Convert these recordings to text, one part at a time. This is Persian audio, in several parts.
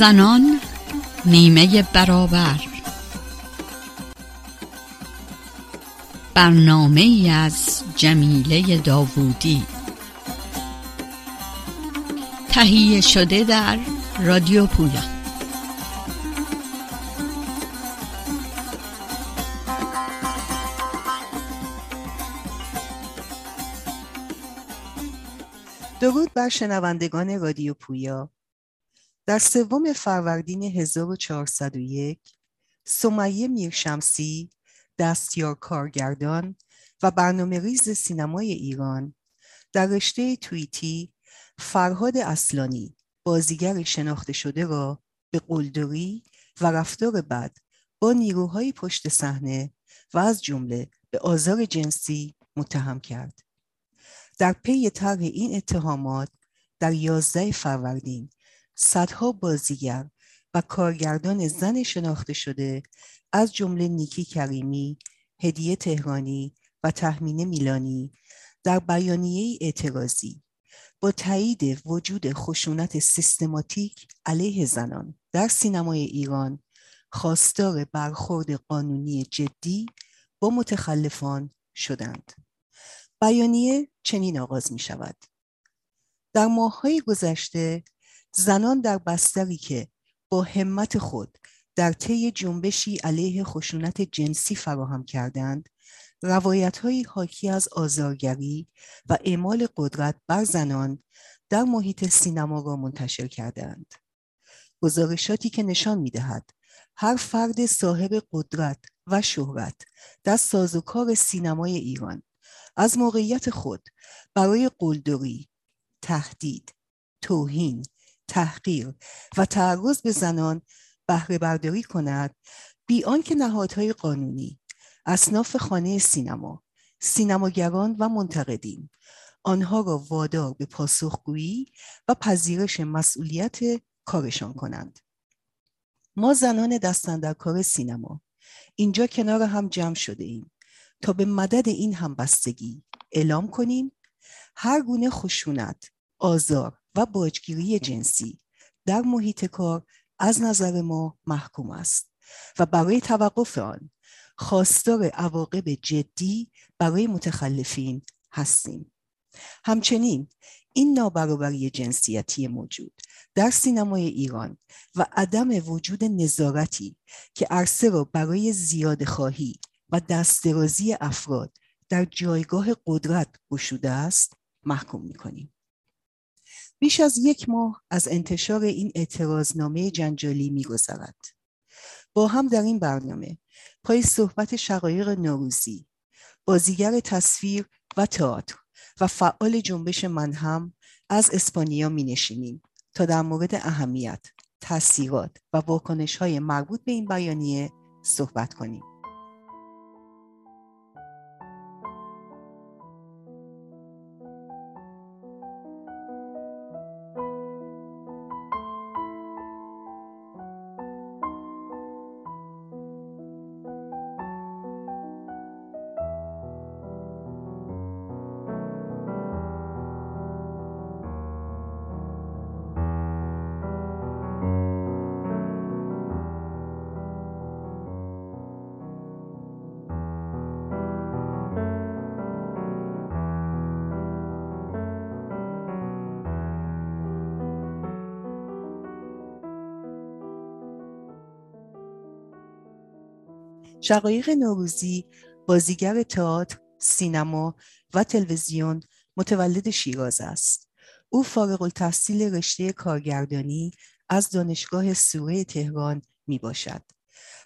زنان نیمه برابر. برنامه از جمیله داوودی. تهیه شده در رادیو پویا. درود بر شنوندگان رادیو پویا. در سوم فروردین 1401 سمیه میرشمسی دستیار کارگردان و برنامه ریز سینمای ایران در رشته توییتی فرهاد اصلانی بازیگر شناخته شده را به قلدری و رفتار بد با نیروهای پشت صحنه و از جمله به آزار جنسی متهم کرد. در پی طرح این اتهامات در 11 فروردین صدها بازیگر و کارگردان زن شناخته شده از جمله نیکی کریمی، هدیه تهرانی و تحمین میلانی در بیانیه اعتراضی با تایید وجود خشونت سیستماتیک علیه زنان در سینمای ایران خواستار برخورد قانونی جدی با متخلفان شدند. بیانیه چنین آغاز می شود. در ماههای گذشته زنان در بستری که با همت خود در طی جنبشی علیه خشونت جنسی فراهم کردند روایت های حاکی از آزارگری و اعمال قدرت بر زنان در محیط سینما را منتشر کردند. گزارشاتی که نشان می دهد هر فرد صاحب قدرت و شهرت در سازوکار سینمای ایران از موقعیت خود برای قلدری، تهدید، توهین، تحقیر و تعرض به زنان بهره برداری کند بی آنکه نهادهای قانونی اصناف خانه سینما سینماگران و منتقدین آنها را وادار به پاسخگویی و پذیرش مسئولیت کارشان کنند. ما زنان دستن در کار سینما اینجا کنار هم جمع شده ایم تا به مدد این همبستگی اعلام کنیم. هر گونه خشونت، آزار و باجگیری جنسی در محیط کار از نظر ما محکوم است و برای توقف آن خواستار عواقب جدی برای متخلفین هستیم. همچنین این نابرابری جنسیتی موجود در سینمای ایران و عدم وجود نظارتی که عرصه را برای زیاد خواهی و دسترازی افراد در جایگاه قدرت گشوده است محکوم می‌کنیم. بیش از یک ماه از انتشار این اعتراضنامه جنجالی میگذرد با هم در این برنامه پای صحبت شقایق نوروزی بازیگر تصویر و تئاتر و فعال جنبش منهم از اسپانیا می نشینیم تا در مورد اهمیت، تاثیرات و واکنش های مربوط به این بیانیه صحبت کنیم. شقایق نوروزی بازیگر تئاتر، سینما و تلویزیون متولد شیراز است. او فارغ التحصیل رشته کارگردانی از دانشگاه سوره تهران می باشد.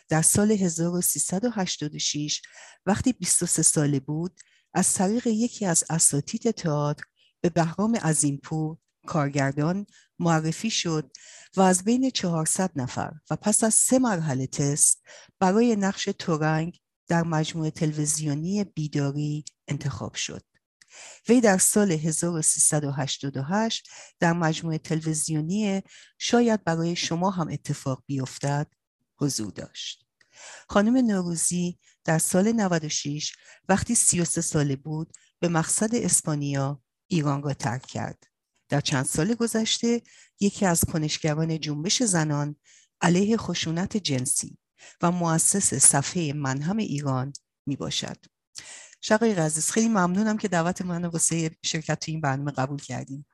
در سال 1386 وقتی 23 ساله بود از طریق یکی از اساتید تئاتر به بهرام عظیمپور کارگردان معرفی شد و از بین 400 نفر و پس از سه مرحله تست برای نقش تورنگ در مجموعه تلویزیونی بیداری انتخاب شد. وی در سال 1388 در مجموعه تلویزیونی شاید برای شما هم اتفاق بیفتد حضور داشت. خانم نوروزی در سال 96 وقتی 33 ساله بود به مقصد اسپانیا ایران را ترک کرد. در چند سال گذشته یکی از کنشگران جنبش زنان علیه خشونت جنسی و مؤسس صفحه منهم ایران می باشد. شقایق عزیز خیلی ممنونم که دعوت من واسه شرکت تو این برنامه قبول کردیم.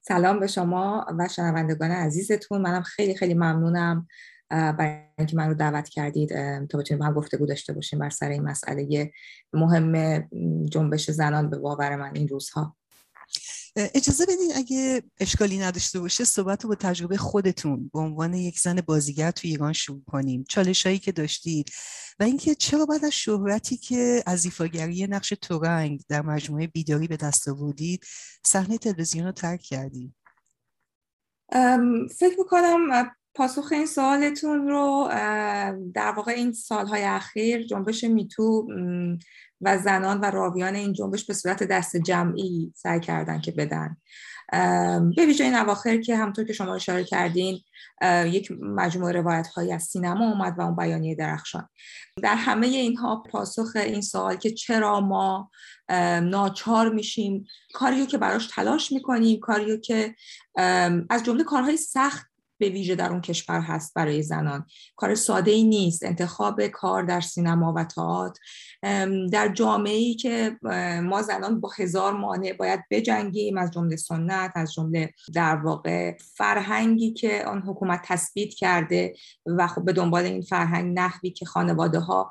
سلام به شما و شنوندگان عزیزتون. منم خیلی خیلی ممنونم برای اینکه من رو دعوت کردید تا بتونیم هم گفتگو داشته باشیم بر سر این مسئله مهم جنبش زنان به باور من این روزها. اجازه بدین اگه اشکالی نداشته باشه صحبت رو با تجربه خودتون به عنوان یک زن بازیگر تو ایران شروع کنیم. چالش هایی که داشتید و اینکه چرا بعد از شهرتی که از ایفاگری نقش تورنگ در مجموعه بیداری به دست آوردید صحنه تلویزیون رو ترک کردید فکر می‌کنم پاسخ این سوالتون رو در واقع این سالهای اخیر جنبش میتو و زنان و راویان این جنبش به صورت دست جمعی سعی کردن که بدن. به ویژه این اواخر که همطور که شما اشاره کردین یک مجموعه روایت هایی از سینما اومد و اون بیانیه درخشان. در همه اینها پاسخ این سوال که چرا ما ناچار میشیم کاریو که براش تلاش می‌کنیم کاریو که از جمله کارهای سخت به ویژه در اون کشور هست برای زنان. کار ساده ای نیست. انتخاب کار در سینما و تئاتر. در جامعه ای که ما زنان با هزار مانع باید بجنگیم. از جمله سنت از جمله در واقع فرهنگی که آن حکومت تثبیت کرده و خب به دنبال این فرهنگ نحوی که خانواده ها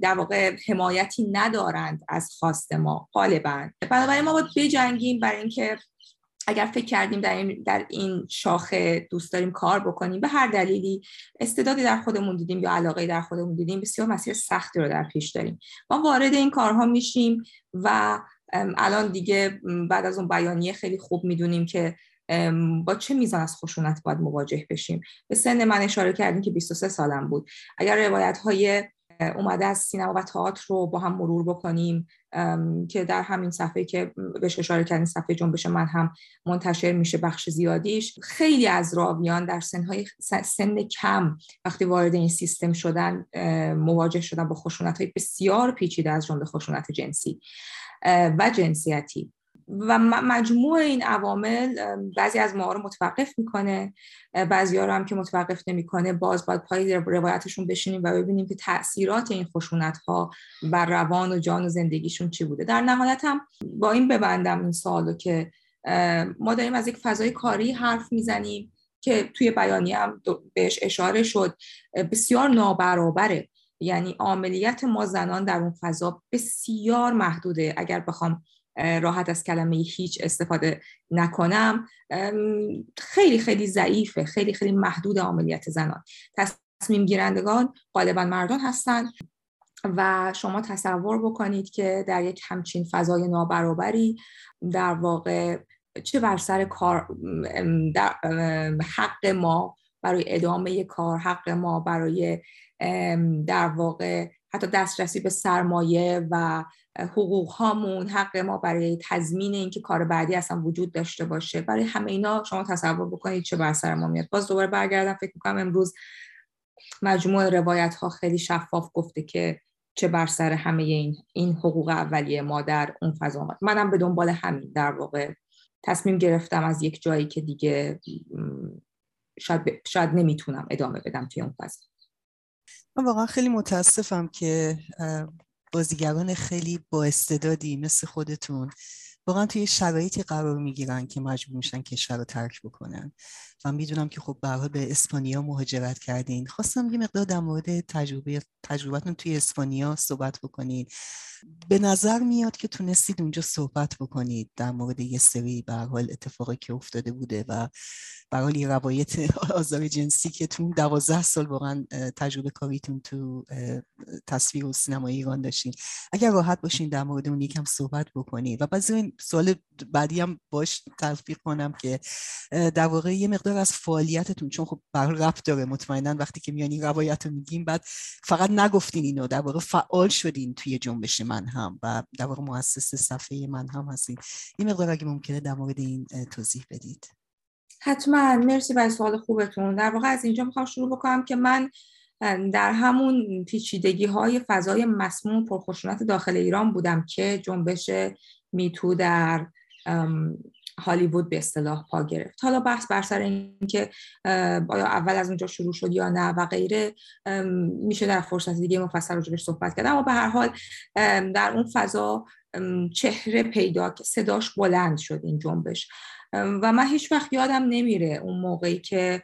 در واقع حمایتی ندارند از خواست ما. غالبا. بنابراین ما باید بجنگیم برای اینکه اگر فکر کردیم در این, در این شاخه دوست داریم کار بکنیم به هر دلیلی استعدادی در خودمون دیدیم یا علاقه در خودمون دیدیم بسیار مسیر سختی رو در پیش داریم. ما وارد این کارها میشیم و الان دیگه بعد از اون بیانیه خیلی خوب می‌دونیم که با چه میزان از خشونت باید مواجه بشیم. به سن من اشاره کردیم که 23 سالم بود. اگر روایت های اومده از سینما و تئاتر رو با هم مرور بکنیم که در همین صفحه که بهش اشاره کردین صفحه جنبش من هم منتشر میشه بخش زیادیش. خیلی از راویان در سنهای سن کم وقتی وارد این سیستم شدن مواجه شدن با خشونت های بسیار پیچیده از جمله خشونت جنسی و جنسیتی. و مجموع این عوامل بعضی از ما رو متوقف می‌کنه. بعضی ها رو هم که متوقف نمی‌کنه باز باید پای روایتشون بشینیم و ببینیم که تاثیرات این خشونت ها بر روان و جان و زندگیشون چی بوده. در نهایت هم با این ببندم این سوالو که ما داریم از یک فضای کاری حرف می‌زنیم که توی بیانی هم بهش اشاره شد. بسیار نابرابره. یعنی عملیت ما زنان در اون فضا بسیار محدوده. اگر بخوام راحت از کلمه هیچ استفاده نکنم. خیلی خیلی ضعیفه خیلی خیلی محدود عملیات زنان. تصمیم گیرندگان غالبا مردان هستند و شما تصور بکنید که در یک همچین فضای نابرابری در واقع چه بر سر کار در حق ما برای ادامه کار حق ما برای در واقع حتی دسترسی به سرمایه و حقوق هامون حق ما برای تضمین اینکه کار بعدی اصلا وجود داشته باشه. برای همه اینا شما تصور بکنید چه بر سر ما میاد. باز دوباره برگردم فکر می‌کنم امروز مجموع روایت ها خیلی شفاف گفته که چه بر سر همه این این حقوق اولیه ما در اون فضا آمد منم به دنبال همین در واقع. تصمیم گرفتم از یک جایی که دیگه شاید, شاید نمی‌تونم ادامه بدم توی اون فضا. من واقعا خیلی متاسفم که بازیگران خیلی با استعدادی مثل خودتون. واقعا توی شرایطی قرار می‌گیرن که مجبور میشن کشور رو ترک بکنن. و می‌دونم که خب برای به اسپانیا مهاجرت کردین. خواستم یه مقدار در مورد تجربه تجربتون توی اسپانیا صحبت بکنید به نظر میاد که تونستید اونجا صحبت بکنید در مورد یه سری به حال اتفاقی که افتاده بوده و به حال روایت آزار جنسی که تو دوازده سال واقعا تجربه کاریتون تو تصویر و سینما ایران داشتین. اگر راحت باشین در مورد اون یکم صحبت بکنید و بعضی سوال بعدی هم باش تلفیق کنم که در واقع یه مقدار از فعالیتتون چون خب به ربط داره مطمئنا وقتی که میان این روایت رو میگیم بعد فقط نگفتین اینو در واقع فعال شدین توی جنبش من هم و در واقع مؤسس صفحه من هم هستین. این مقدار اگه ممکنه در مورد این توضیح بدید. حتما. مرسی برای سوال خوبتون. در واقع از اینجا می‌خوام شروع بکنم که من در همون پیچیدگی های فضای مسموم پرخشونت داخل ایران بودم که جنبش میتو در هالیوود به اصطلاح پا گرفت. حالا بحث بر سر اینکه آیا اول از اونجا شروع شد یا نه و غیره میشه در فرصت دیگه مفصل راجبش صحبت کرد. اما به هر حال در اون فضا چهره پیدا صداش بلند شد این جنبش. و من هیچ وقت یادم نمیره اون موقعی که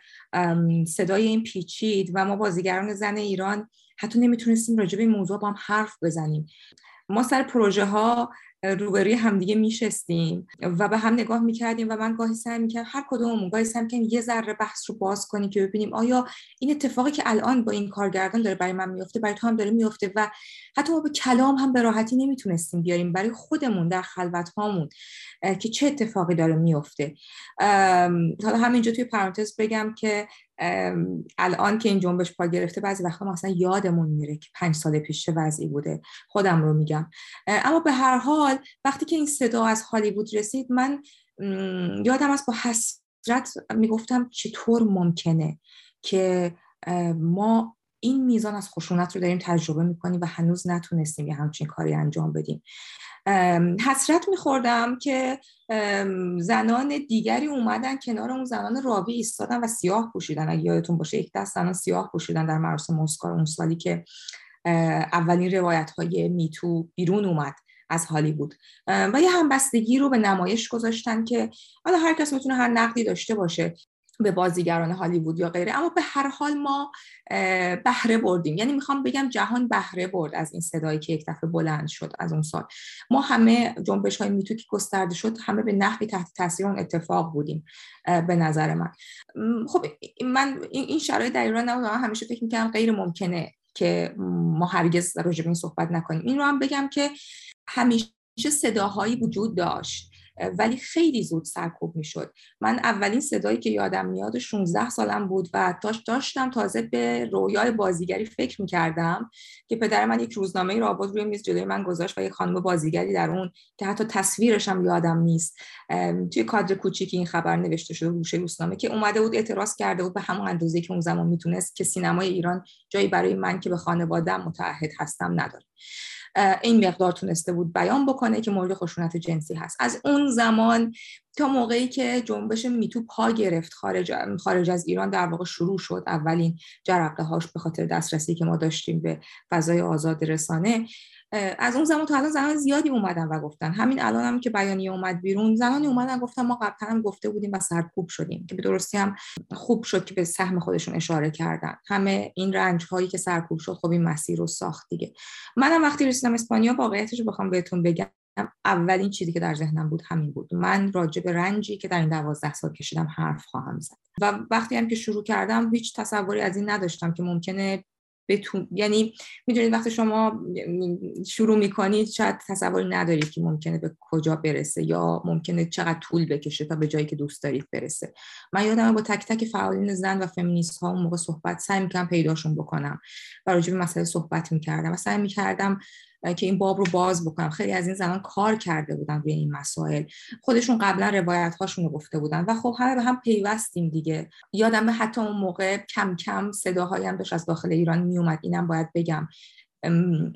صدای این پیچید و ما بازیگران زن ایران حتی نمی‌تونستیم راجع به این موضوع با هم حرف بزنیم. ما سر پروژه ها روبروی همدیگه میشستیم و به هم نگاه می‌کردیم و من گاهی سعی می‌کردم هر کدوممون گاهی سعی می‌کردیم یه ذره بحث رو باز کنیم که ببینیم آیا این اتفاقی که الان با این کارگردان داره برای من میفته برای تو هم داره میفته و حتی ما به کلام هم به راحتی نمی‌تونستیم بیاریم برای خودمون در خلوت هامون که چه اتفاقی داره میفته حالا همینجا توی پرانتز بگم که الان که این جنبش پا گرفته بعضی وقتا ما اصلا یادمون میره که پنج سال پیش چه وضعی بوده. خودم رو میگم. اما به هر حال وقتی که این صدا از هالیوود رسید من یادم از با حسرت می‌گفتم چطور ممکنه که ما این میزان از خشونت رو داریم تجربه می‌کنیم و هنوز نتونستیم یه همچین کاری انجام بدیم. حسرت میخوردم که زنان دیگری اومدن کنار اون زنان راوی ایستادن و سیاه پوشیدن. اگه یادتون باشه یک دست زنان سیاه پوشیدن در مراسم اسکار اون سالی که اولین روایت های میتو بیرون اومد از هالیوود. و یه همبستگی رو به نمایش گذاشتن که حالا هر کس می‌تونه هر نقدی داشته باشه. به بازیگران هالیوود یا غیره. اما به هر حال ما بهره بردیم. یعنی می‌خوام بگم جهان بهره برد از این صدایی که یک دفعه بلند شد از اون سال. ما همه جنبش های میتو که گسترده شد همه به نحوی تحت تاثیر اون اتفاق بودیم به نظر من. خب من این شرایط در ایران همیشه فکر می‌کنم غیر ممکنه که ما هرگز راجع به این صحبت نکنیم. این رو هم بگم که همیشه صداهایی وجود داشت. ولی خیلی زود سرکوب می‌شد. من اولین صدایی که یادم میاد 16 سالم بود و داشت داشتم تازه به رویای بازیگری فکر می‌کردم که پدر من یک روزنامه را آورد روی میز جلوی من گذاشت و یک خانم بازیگری در اون که حتی تصویرش هم یادم نیست. توی کادر کوچیکی این خبر نوشته شده گوشه روزنامه که اومده بود اعتراض کرده بود به همون اندازه که اون زمان می‌تونست که سینمای ایران جایی برای من که به خانواده‌ام متعهد هستم نداره. این مقدار تونسته بود بیان بکنه که مورد خشونت جنسی هست. از اون زمان تا موقعی که جنبش میتو پا گرفت خارج, خارج از ایران در واقع شروع شد اولین جرقه هاش به خاطر دسترسی که ما داشتیم به فضای آزاد رسانه از اون زمان تا الان زنان زیادی اومدن و گفتن. همین الان هم که بیانیه اومد بیرون زنانی اومدن گفتن ما قبلا هم گفته بودیم و سرکوب شدیم. که به درستی هم خوب شد که به سهم خودشون اشاره کردن. همه این رنج هایی که سرکوب شد خب این مسیر رو ساخت دیگه. منم وقتی رسیدم اسپانیا واقعیتش رو بخوام بهتون بگم. اولین چیزی که در ذهنم بود همین بود. من راجع به رنجی که در این دوازده سال کشیدم حرف خواهم زد. و وقتی هم که شروع کردم هیچ تصوری از این نداشتم که ممکنه بتون یعنی می‌دونید وقتی شما شروع می‌کنید شاید تصوری ندارید که ممکنه به کجا برسه یا ممکنه چقدر طول بکشه تا به جایی که دوست دارید برسه. من یادم با تک تک فعالین زن و فمینیست ها اون موقع صحبت سعی می‌کنم پیداشون بکنم و راجع به مسئله صحبت می‌کردم و سعی می‌کردم که این باب رو باز بکنم. خیلی از این زمان کار کرده بودن روی این مسائل. خودشون قبلا روایت هاشون رو گفته بودن. و خب همه به هم پیوستیم دیگه. یادم حتی اون موقع کم کم صداهایی هم داشت از داخل ایران میومد اینم باید بگم.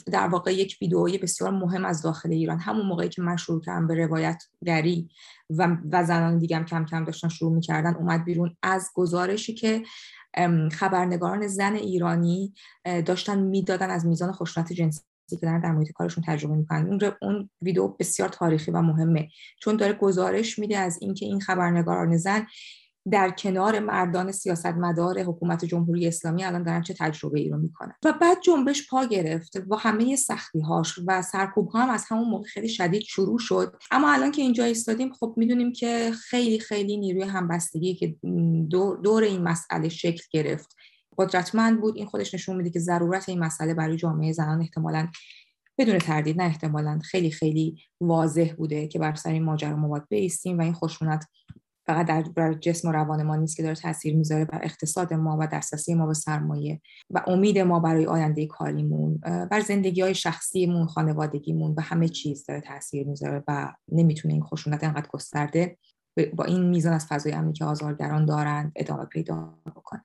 در واقع یک ویدئوی بسیار مهم از داخل ایران. همون موقعی که من شروع کردم به روایت گری و, و زنان دیگه کم کم داشتن شروع می‌کردن اومد بیرون. از گزارشی که خبرنگاران زن ایرانی داشتن می‌دادن از میزان خشونت جنسی. که دارن در محیط کارشون تجربه می‌کنن. اون اون ویدیو بسیار تاریخی و مهمه. چون داره گزارش میده از اینکه این خبرنگاران زن در کنار مردان سیاستمدار حکومت جمهوری اسلامی الان دارن چه تجربه ای رو می‌کنن. و بعد جنبش پا گرفت با همه سختی هاش و سرکوب ها هم از همون موقع خیلی شدید شروع شد. اما الان که اینجا ایستادیم خب می‌دونیم که خیلی خیلی نیروی همبستگی که دور این مسئله شکل گرفت. قدرتمند بود. این خودش نشون میده که ضرورت این مسئله برای جامعه زنان احتمالا بدون تردید نه احتمالا خیلی خیلی واضح بوده که بر سر این ماجرا ما باید بیستیم و این خشونت فقط در بر جسم و روان ما نیست که داره تاثیر می‌ذاره بر اقتصاد ما و دسترسی ما به سرمایه و امید ما برای آینده کاریمون. بر زندگی های شخصیمون خانوادگیمون و همه چیز داره تاثیر می‌ذاره و نمی‌تونه این خشونت انقدر گسترده با این میزان از فضای امنی که آزارگران دارند ادامه پیدا بکنه.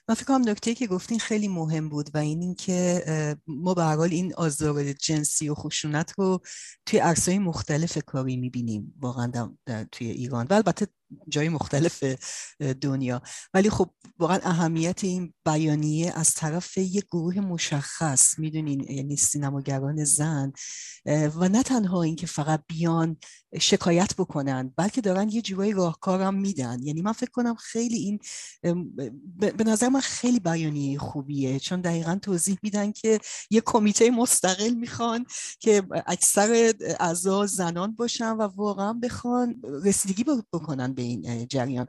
من فکر کنم نکته که گفتین خیلی مهم بود و این اینکه ما به حال این آزار جنسی و خشونت رو توی عرصه‌های مختلف کاری می‌بینیم. واقعا توی ایران و البته جای مختلف دنیا. ولی خب واقعا اهمیت این بیانیه از طرف یک گروه مشخص می‌دونین یعنی سینماگران زن و نه تنها اینکه فقط بیان شکایت بکنن بلکه دارن یه جورایی راهکارم میدن. یعنی من فکر کنم خیلی این به نظر من خیلی بیانیه خوبیه چون دقیقا توضیح میدن که یه کمیته مستقل می‌خوان که اکثر اعضا زنان باشن و واقعا بخوان رسیدگی بکنن به این جریان.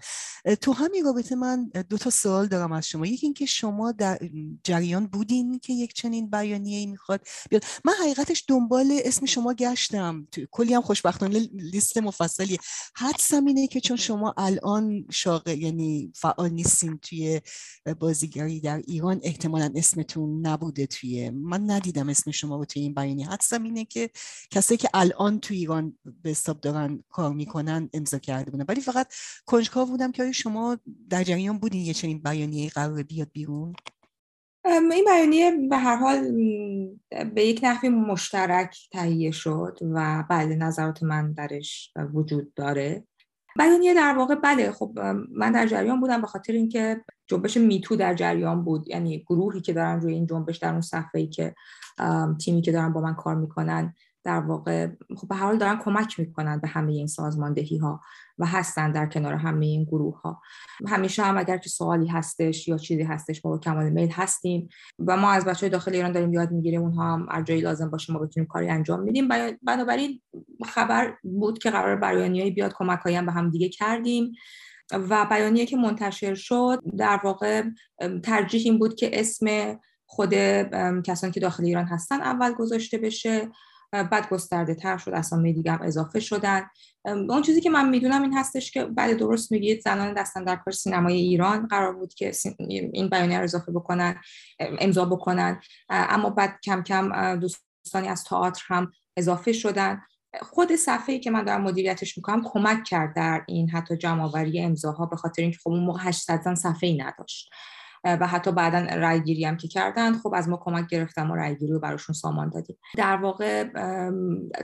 تو همین رابطه من دو تا سوال دارم از شما. یکی اینکه شما در جریان بودین که یک چنین بیانیه می‌خواد بیاد. من حقیقتش دنبال اسم شما گشتم. کلی هم خوشبختانه لیست مفصلی حدسم اینه که چون شما الان شاغل یعنی فعال نیستین توی بازیگری در ایران احتمالا اسمتون نبوده توی من ندیدم اسم شما رو توی این بیانیه. حدسم اینه که کسایی که الان توی ایران به حساب دارن کار می‌کنن امضا کرده بودن. ولی فقط کنجکاو بودم که شما در جریان بودین یه چنین بیانیه قرار بیاد بیرون؟ این بیانیه به هر حال به یک نحوی مشترک تهیه شد و بله نظرات من درش وجود داره. بیانیه در واقع بله خب من در جریان بودم به خاطر اینکه جنبش میتو در جریان بود. یعنی گروهی که دارن روی این جنبش در اون صفحه ای که تیمی که دارن با من کار می‌کنن در واقع خب به حال دارن کمک می‌کنن به همه این سازماندهی ها و هستن در کنار همه این گروه ها همیشه هم اگر که سوالی هستش یا چیزی هستش ما با کمال میل هستیم و ما از بچه داخل ایران داریم یاد می‌گیریم اونها هم هر جایی لازم باشه ما بتونیم کاری انجام میدیم. بنابراین خبر بود که قرار بیانیه‌ای بیاد کمک هم به هم دیگه کردیم و بیانیه که منتشر شد در واقع ترجیح این بود که اسم خود کسانی که داخل ایران هستن اول گذاشته بشه. بعد گسترده تر شد اسامی دیگه هم اضافه شدن. اون چیزی که من می‌دونم این هستش که بله درست میگید زنان دستن در کار سینمای ایران قرار بود که این بیانیه رو اضافه بکنن امضا بکنن. اما بعد کم کم دوستانی از تئاتر هم اضافه شدن. خود صفحه‌ای که من دارم مدیریتش می‌کنم کمک کرد در این حتی جمع آوری امضاها به خاطر اینکه خب اون موقع 800 صفحه‌ای نداشت. و حتی بعدا رای گیری هم که کردن خب از ما کمک گرفتم و رای گیری رو براشون سامان دادیم. در واقع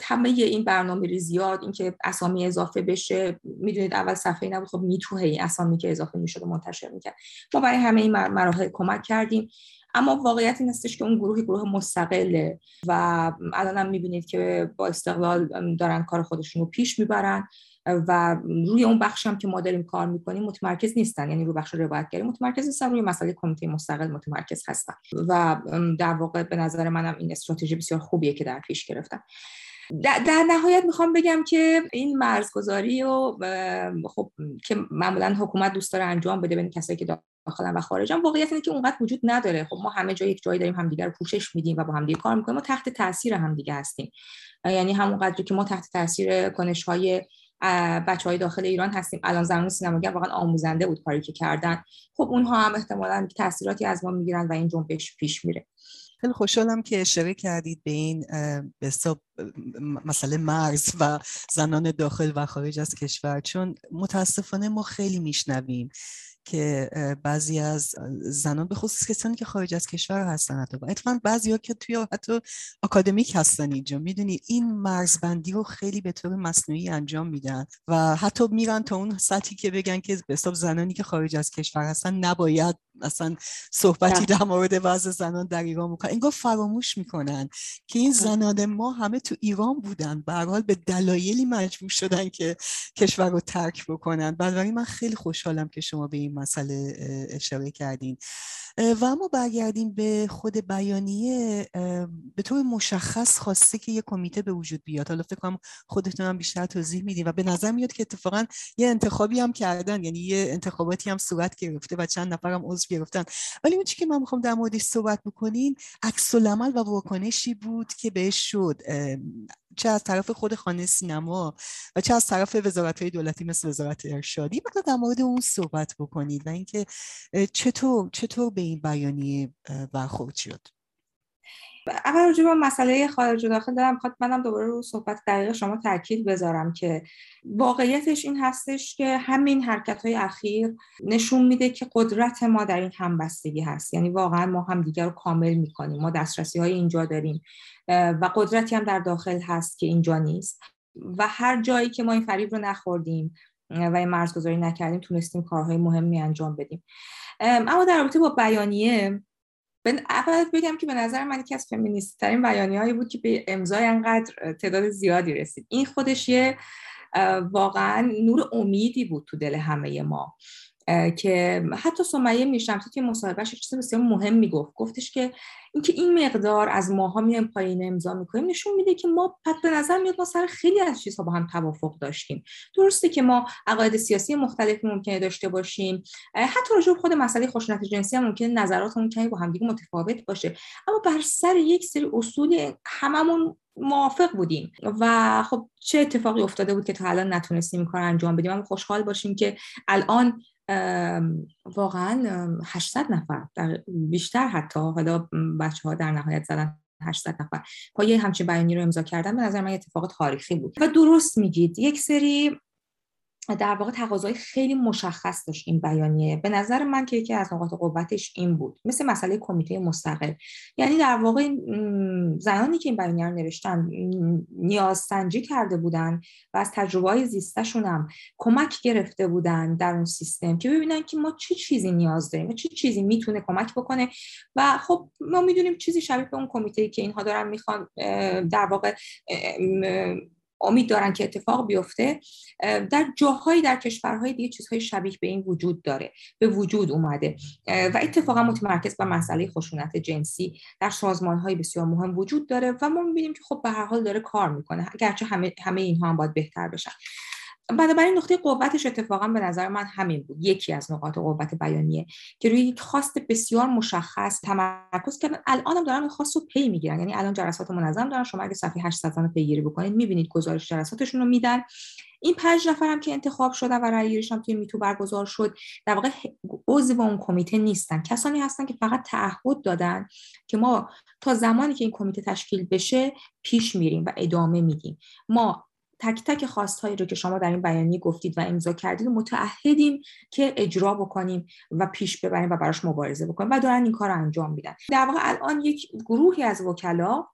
همه این برنامه زیاد اینکه اسامی اضافه بشه می‌دونید اول صفحه نبود خب میتوه این اسامی که اضافه می‌شد و منتشر می‌کرد. ما برای همه این مراحل کمک کردیم. اما واقعیت این هستش که اون گروه گروه مستقله و الان هم می‌بینید که با استقلال دارن کار خودشون رو پیش می‌برن. و روی اون بخش هم که ما داریم کار می‌کنیم متمرکز نیستن. یعنی روی بخش روایتگری متمرکز نیستن روی مسئله کمیته مستقل متمرکز هستن. و در واقع به نظر منم این استراتژی بسیار خوبیه که در پیش گرفتن در نهایت می‌خوام بگم که این مرزگذاری و خب که معمولا حکومت دوست داره انجام بده بین کسایی که داخلن و خارجن واقعیت اینه که اونقدر وجود نداره. خب ما همه جای یک جایی داریم همدیگه رو پوشش میدیم و با همدیگه کار می‌کنیم. ما تحت تاثیر همدیگه هستیم. یعنی همون قدری که ما تحت تاثیر کنش های بچه های داخل ایران هستیم. الان زمان سینماگر واقعا آموزنده بود کاری که کردن. خب اونها هم احتمالا تاثیراتی از ما می‌گیرن و این جنبش پیش میره. خیلی خوشحالم که اشاره کردید به این به مسئله مرز و زنان داخل و خارج از کشور. چون متاسفانه ما خیلی میشنویم که بعضی از زنان به خصوص کسانی که خارج از کشور هستن حتی. اتفاقا بعضی ها که توی حتی اکادمیک هستن اینجا. می‌دونی این مرزبندی رو خیلی به طور مصنوعی انجام میدن و حتی میرن تا اون سطحی که بگن که به حساب زنانی که خارج از کشور هستن نباید اصلا صحبتی در مورد وضع زنان در ایران می‌کنن. انگار فراموش می‌کنن که این زنان ما همه تو ایران بودن. به حال به دلایلی مجبور شدن که کشور رو ترک بکنن. بنابراین من خیلی خوشحالم که شما به این مسئله اشاره کردین. و اما برگردیم به خود بیانیه به طور مشخص خواسته که یه کمیته به وجود بیاد. حالا فکر کنم خودتون هم بیشتر توضیح میدین و به نظر میاد که اتفاقا یه انتخابی هم کردن یعنی یه انتخاباتی هم صورت گرفته و چند نفر هم عضو گرفتن. ولی اون که من می‌خوام در موردش صحبت بکنیم عکس العمل و واکنشی بود که بهش شد چه از طرف خود خانه سینما و چه از طرف وزارت های دولتی مثل وزارت ارشادی مثلا در مورد اون صحبت بکنید و اینکه چطور چطور به این بیانیه برخورد شد؟ اول راجع به مسئله خارج و داخل دارم. خواهد منم دوباره رو صحبت دقیق شما تاکید بذارم که واقعیتش این هستش که همین حرکت های اخیر نشون میده که قدرت ما در این همبستگی هست. یعنی واقعا ما هم دیگر رو کامل می‌کنیم. ما دسترسی های اینجا داریم. و قدرتی هم در داخل هست که اینجا نیست. و هر جایی که ما این فریب رو نخوردیم و این مرزگذاری نکردیم تونستیم کارهای مهمی انجام بدیم. اما در رابطه با بیانیه اول بگم که به نظر من یکی از فمینیست ترین بیانیه بود که به امضای انقدر تعداد زیادی رسید. این خودش یه واقعا نور امیدی بود تو دل همه ما. که حتی سمیه میشمسی که مصاحبهش چیز بسیار مهم می‌گفت. گفتش که اینکه این مقدار از ماها میایم پایین امضا می‌کنیم نشون میده که ما پد به نظر میاد ما سر خیلی از چیزها با هم توافق داشتیم. درسته که ما عقاید سیاسی مختلفی ممکنه داشته باشیم. حتی راجع خود مسئله خشونت جنسی هم ممکنه نظراتمون کمی با همدیگه متفاوت باشه. اما بر سر یک سری اصول هممون موافق بودیم. و خب چه اتفاقی افتاده بود که تا الان نتونستیم کار انجام بدیم؟ اما خوشحال باشیم که الان واقعا 800 نفر در بیشتر حتی. حالا بچه ها در نهایت زدن 800 نفر. پای همچین بیانی رو امضا کردن به نظر من اتفاق تاریخی بود. و درست میگید یک سری در واقع تقاضای خیلی مشخص داشت این بیانیه. به نظر من که یکی از نقاط قوتش این بود مثل مسئله کمیته مستقل. یعنی در واقع زنانی که این بیانیه رو نوشتن نیاز سنجی کرده بودن و از تجربه های زیستشون هم کمک گرفته بودن در اون سیستم که ببینن که ما چه چیزی نیاز داریم و چه چیزی می‌تونه کمک بکنه. و خب ما می‌دونیم چیزی شبیه به اون کمیته که اینها دارن می‌خوان در واقع امید دارن که اتفاق بیفته در جاهایی در کشورهای دیگه چیزهای شبیه به این وجود داره به وجود اومده. و اتفاقا متمرکز بر مسئله خشونت جنسی در سازمانهای بسیار مهم وجود داره و ما می‌بینیم که خب به هر حال داره کار می‌کنه اگرچه همه همه اینها هم باید بهتر بشن. بنابراین نقطه قوتش اتفاقا به نظر من همین بود. یکی از نقاط قوت بیانیه که روی یک خواست بسیار مشخص تمرکز کردن. الان هم دارن خواست رو پی می‌گیرن. یعنی الان جلسات منظم دارن. شما اگه صفحه 800 رو پیگیری بکنید می‌بینید گزارش جلساتشون رو میدن. این پنج نفر هم که انتخاب شدن و رأی هم توی میتو برگزار شد در واقع عضو اون کمیته نیستن. کسانی هستن که فقط تعهد دادن که ما تا زمانی که این کمیته تشکیل بشه پیش میریم و ادامه میدیم. ما تک تک خواستهایی رو که شما در این بیانیه گفتید و امضا کردید متعهدیم که اجرا بکنیم و پیش ببریم و براش مبارزه بکنیم و دارن این کار رو انجام میدن. در واقع الان یک گروهی از وکلا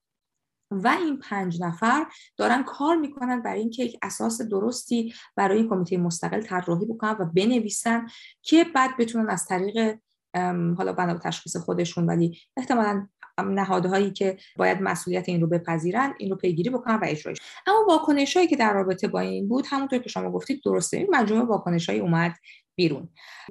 و این پنج نفر دارن کار می‌کنن برای اینکه یک اساس درستی برای کمیته مستقل طراحی بکنن و بنویسن که بعد بتونن از طریق حالا بنا به تشخیص خودشون ولی احتمالا نهادهایی که باید مسئولیت این رو بپذیرن این رو پیگیری بکنن و اجرایش. اما واکنش هایی که در رابطه با این بود همونطور که شما گفتید درسته. این مجموعه واکنش هایی اومد بیرون.